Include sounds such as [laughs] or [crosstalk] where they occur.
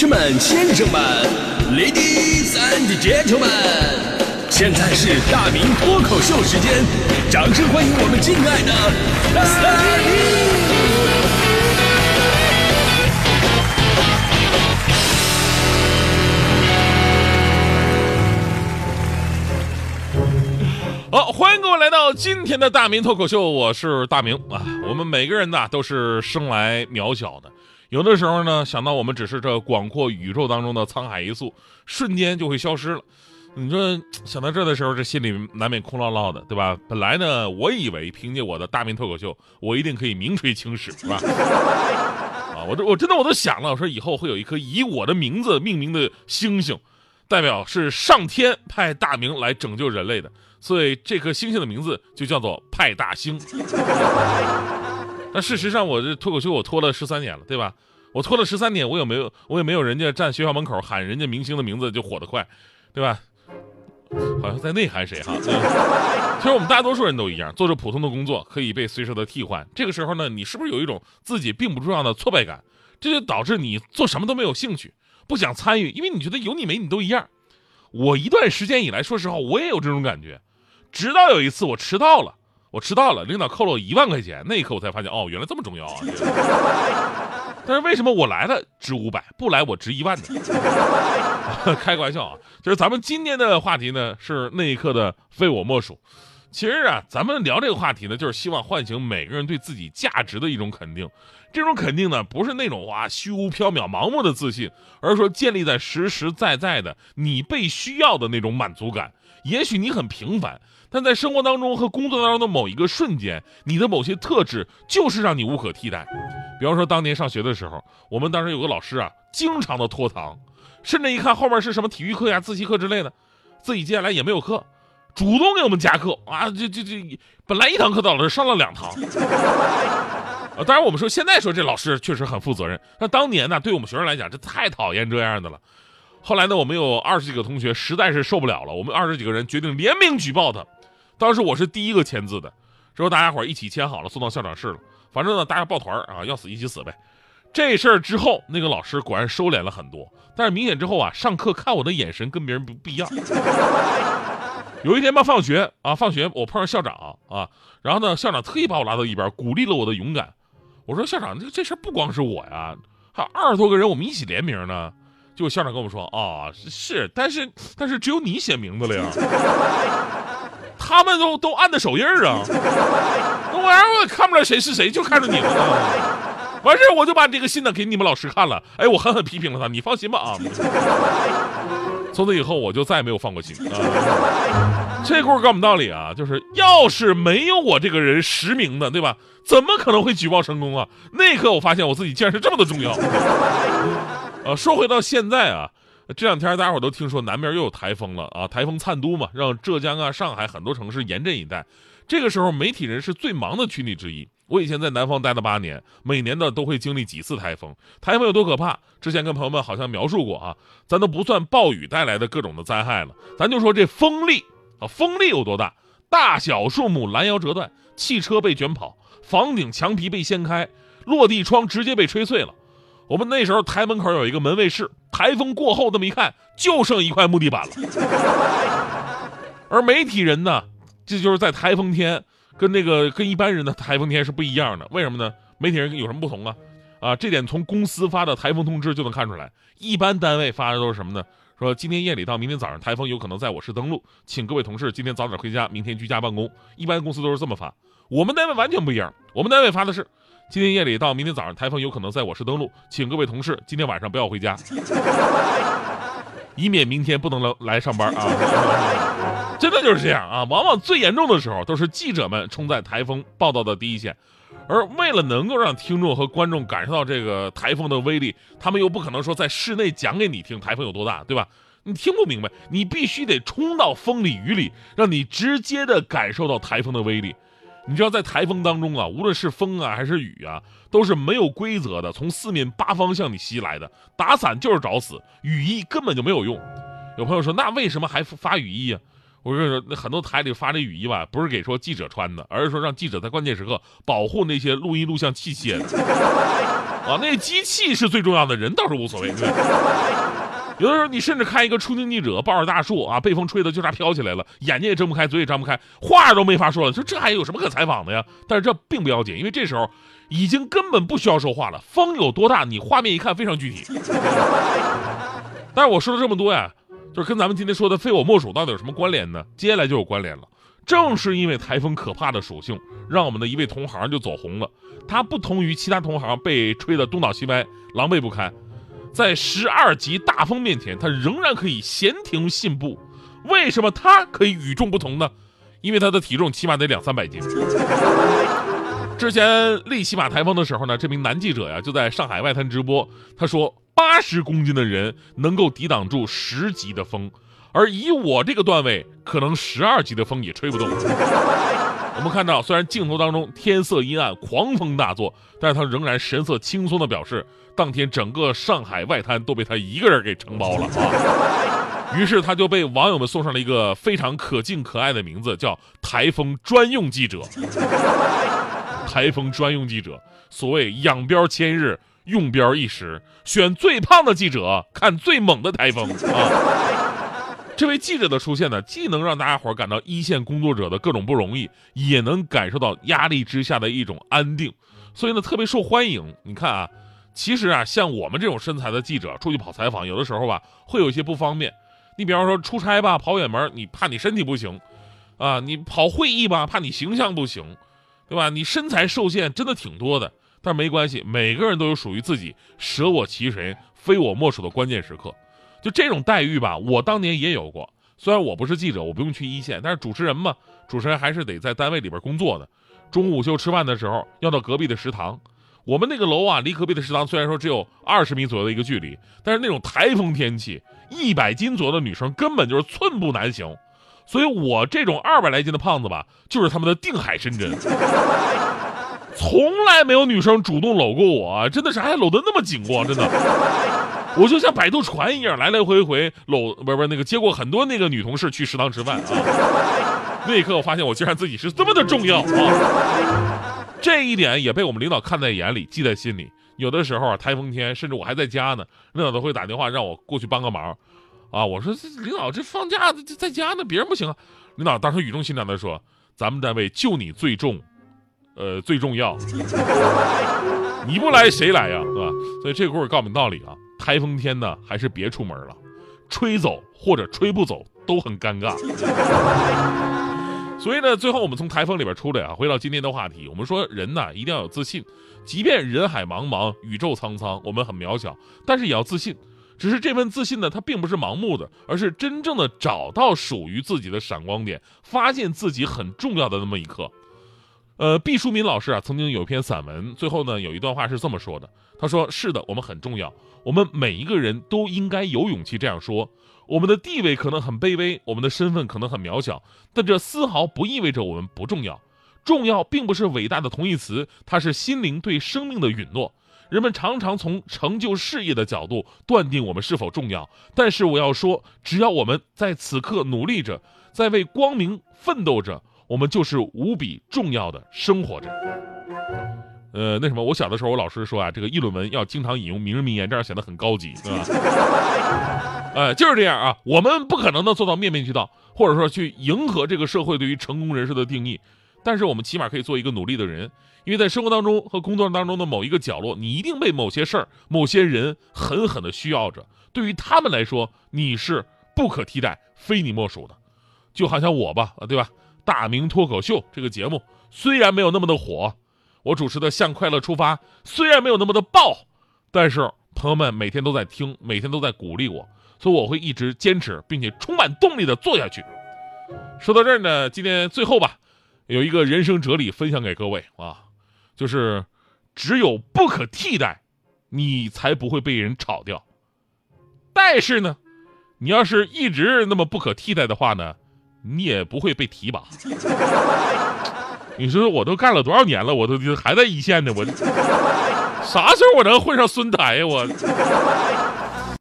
士们、先生们，Ladies and Gentlemen，现在是大明脱口秀时间，掌声欢迎我们敬爱的大明！好，欢迎各位来到今天的大明脱口秀，我是大明啊。我们每个人呢都是生来渺小的，有的时候呢想到我们只是这广阔宇宙当中的沧海一粟，瞬间就会消失了。你说想到这的时候，这心里难免空落落的，对吧？本来呢，我以为凭借我的大明脱口秀，我一定可以名垂青史，是吧？[laughs] 啊，我这我真的我都想了，我说以后会有一颗以我的名字命名的星星，代表是上天派大明来拯救人类的。所以这颗星星的名字就叫做派大星。那事实上，我这脱口秀我拖了十三年了，对吧？我拖了十三年，我也没有我也没有人家站学校门口喊人家明星的名字就火得快，对吧？好像在内涵谁哈？其实我们大多数人都一样，做着普通的工作，可以被随时的替换。这个时候呢，你是不是有一种自己并不重要的挫败感？这就导致你做什么都没有兴趣，不想参与，因为你觉得有你没你都一样。我一段时间以来，说实话，我也有这种感觉。直到有一次我迟到了，我迟到了，领导扣了我一万块钱，那一刻我才发现，哦，原来这么重要啊！[laughs] 但是为什么我来了值五百，不来我值一万呢？[laughs] 开个玩笑啊，就是咱们今天的话题呢是那一刻的非我莫属。其实啊，咱们聊这个话题呢，就是希望唤醒每个人对自己价值的一种肯定。这种肯定呢，不是那种哇虚无缥缈、盲目的自信，而是说建立在实实在在的你被需要的那种满足感。也许你很平凡。但在生活当中和工作当中的某一个瞬间，你的某些特质就是让你无可替代。比方说，当年上学的时候，我们当时有个老师啊，经常的拖堂，甚至一看后面是什么体育课呀、自习课之类的，自己接下来也没有课，主动给我们加课啊！这这这，本来一堂课的老师上了两堂。啊，当然我们说现在说这老师确实很负责任，那当年呢，对我们学生来讲，这太讨厌这样的了。后来呢，我们有二十几个同学实在是受不了了，我们二十几个人决定联名举报他。当时我是第一个签字的，之后大家伙一起签好了，送到校长室了。反正呢，大家抱团啊，要死一起死呗。这事儿之后，那个老师果然收敛了很多，但是明显之后啊，上课看我的眼神跟别人不不一样。有一天吧，放学啊，放学我碰上校长啊，然后呢，校长特意把我拉到一边，鼓励了我的勇敢。我说校长，这这事不光是我呀，还有二十多个人，我们一起联名呢。结果校长跟我们说啊，是，但是但是只有你写名字了呀。他们都都按的手印儿啊，那玩意儿我也看不出来谁是谁，就看着你了。完事我就把这个信呢给你们老师看了，哎，我狠狠批评了他，你放心吧啊。从此以后我就再也没有放过心啊。这故事告诉我们道理啊，就是要是没有我这个人实名的，对吧？怎么可能会举报成功啊？那一刻我发现我自己竟然是这么的重要。呃，说回到现在啊。这两天大家伙都听说南边又有台风了啊，台风灿都嘛，让浙江啊、上海很多城市严阵以待。这个时候，媒体人是最忙的群体之一。我以前在南方待了八年，每年呢都会经历几次台风。台风有多可怕？之前跟朋友们好像描述过啊，咱都不算暴雨带来的各种的灾害了，咱就说这风力啊，风力有多大？大小树木拦腰折断，汽车被卷跑，房顶墙皮被掀开，落地窗直接被吹碎了。我们那时候台门口有一个门卫室，台风过后这么一看，就剩一块木地板了。[laughs] 而媒体人呢，这就是在台风天跟那个跟一般人的台风天是不一样的。为什么呢？媒体人有什么不同啊？啊，这点从公司发的台风通知就能看出来。一般单位发的都是什么呢？说今天夜里到明天早上，台风有可能在我市登陆，请各位同事今天早点回家，明天居家办公。一般公司都是这么发。我们单位完全不一样，我们单位发的是。今天夜里到明天早上，台风有可能在我市登陆，请各位同事今天晚上不要回家，以免明天不能来来上班啊！真的就是这样啊！往往最严重的时候，都是记者们冲在台风报道的第一线，而为了能够让听众和观众感受到这个台风的威力，他们又不可能说在室内讲给你听台风有多大，对吧？你听不明白，你必须得冲到风里雨里，让你直接的感受到台风的威力。你知道，在台风当中啊，无论是风啊还是雨啊，都是没有规则的，从四面八方向你袭来的。打伞就是找死，雨衣根本就没有用。有朋友说，那为什么还发雨衣啊？我跟你说，那很多台里发这雨衣吧，不是给说记者穿的，而是说让记者在关键时刻保护那些录音录像器械。啊，那机器是最重要的，人倒是无所谓。对有的时候你甚至看一个出镜记者抱着大树啊，被风吹的就差飘起来了，眼睛也睁不开，嘴也张不开，话都没法说了。说这还有什么可采访的呀？但是这并不要紧，因为这时候已经根本不需要说话了。风有多大，你画面一看非常具体。但是我说了这么多呀，就是跟咱们今天说的非我莫属到底有什么关联呢？接下来就有关联了。正是因为台风可怕的属性，让我们的一位同行就走红了。他不同于其他同行被吹得东倒西歪、狼狈不堪。在十二级大风面前，他仍然可以闲庭信步。为什么他可以与众不同呢？因为他的体重起码得两三百斤。之前利奇马台风的时候呢，这名男记者呀就在上海外滩直播，他说八十公斤的人能够抵挡住十级的风，而以我这个段位，可能十二级的风也吹不动。[laughs] 我们看到，虽然镜头当中天色阴暗，狂风大作，但是他仍然神色轻松的表示，当天整个上海外滩都被他一个人给承包了 [laughs] 啊。于是他就被网友们送上了一个非常可敬可爱的名字，叫“台风专用记者”。[laughs] 台风专用记者，所谓养膘千日，用标一时，选最胖的记者，看最猛的台风啊。这位记者的出现呢，既能让大家伙感到一线工作者的各种不容易，也能感受到压力之下的一种安定，所以呢，特别受欢迎。你看啊，其实啊，像我们这种身材的记者出去跑采访，有的时候吧，会有一些不方便。你比方说出差吧，跑远门，你怕你身体不行，啊，你跑会议吧，怕你形象不行，对吧？你身材受限真的挺多的，但没关系，每个人都有属于自己舍我其谁，非我莫属的关键时刻。就这种待遇吧，我当年也有过。虽然我不是记者，我不用去一线，但是主持人嘛，主持人还是得在单位里边工作的。中午午休吃饭的时候，要到隔壁的食堂。我们那个楼啊，离隔壁的食堂虽然说只有二十米左右的一个距离，但是那种台风天气，一百斤左右的女生根本就是寸步难行。所以我这种二百来斤的胖子吧，就是他们的定海神针。从来没有女生主动搂过我，真的是还搂得那么紧过，真的。我就像摆渡船一样来来回回搂，不是不是那个接过很多那个女同事去食堂吃饭啊。那一刻我发现我竟然自己是这么的重要啊！这一点也被我们领导看在眼里，记在心里。有的时候啊，台风天，甚至我还在家呢，领导都会打电话让我过去帮个忙。啊，我说领导这放假在在家呢，别人不行啊。领导当时语重心长的说：“咱们单位就你最重，呃最重要，你不来谁来呀？是吧？”所以这故事告诉我们道理啊。台风天呢，还是别出门了，吹走或者吹不走都很尴尬。所以呢，最后我们从台风里边出来啊，回到今天的话题，我们说人呢一定要有自信，即便人海茫茫，宇宙苍苍，我们很渺小，但是也要自信。只是这份自信呢，它并不是盲目的，而是真正的找到属于自己的闪光点，发现自己很重要的那么一刻。呃，毕淑敏老师啊，曾经有一篇散文，最后呢有一段话是这么说的：他说，是的，我们很重要。我们每一个人都应该有勇气这样说。我们的地位可能很卑微，我们的身份可能很渺小，但这丝毫不意味着我们不重要。重要并不是伟大的同义词，它是心灵对生命的允诺。人们常常从成就事业的角度断定我们是否重要，但是我要说，只要我们在此刻努力着，在为光明奋斗着，我们就是无比重要的生活着。呃，那什么，我小的时候，我老师说啊，这个议论文要经常引用名人名言，这样显得很高级，对吧？[laughs] 哎，就是这样啊。我们不可能能做到面面俱到，或者说去迎合这个社会对于成功人士的定义，但是我们起码可以做一个努力的人，因为在生活当中和工作当中的某一个角落，你一定被某些事儿、某些人狠狠的需要着。对于他们来说，你是不可替代、非你莫属的。就好像我吧，啊，对吧？大明脱口秀这个节目虽然没有那么的火。我主持的《向快乐出发》虽然没有那么的爆，但是朋友们每天都在听，每天都在鼓励我，所以我会一直坚持，并且充满动力的做下去。说到这儿呢，今天最后吧，有一个人生哲理分享给各位啊，就是只有不可替代，你才不会被人炒掉。但是呢，你要是一直那么不可替代的话呢，你也不会被提拔。你说我都干了多少年了，我都还在一线呢，我啥时候我能混上孙台呀？我。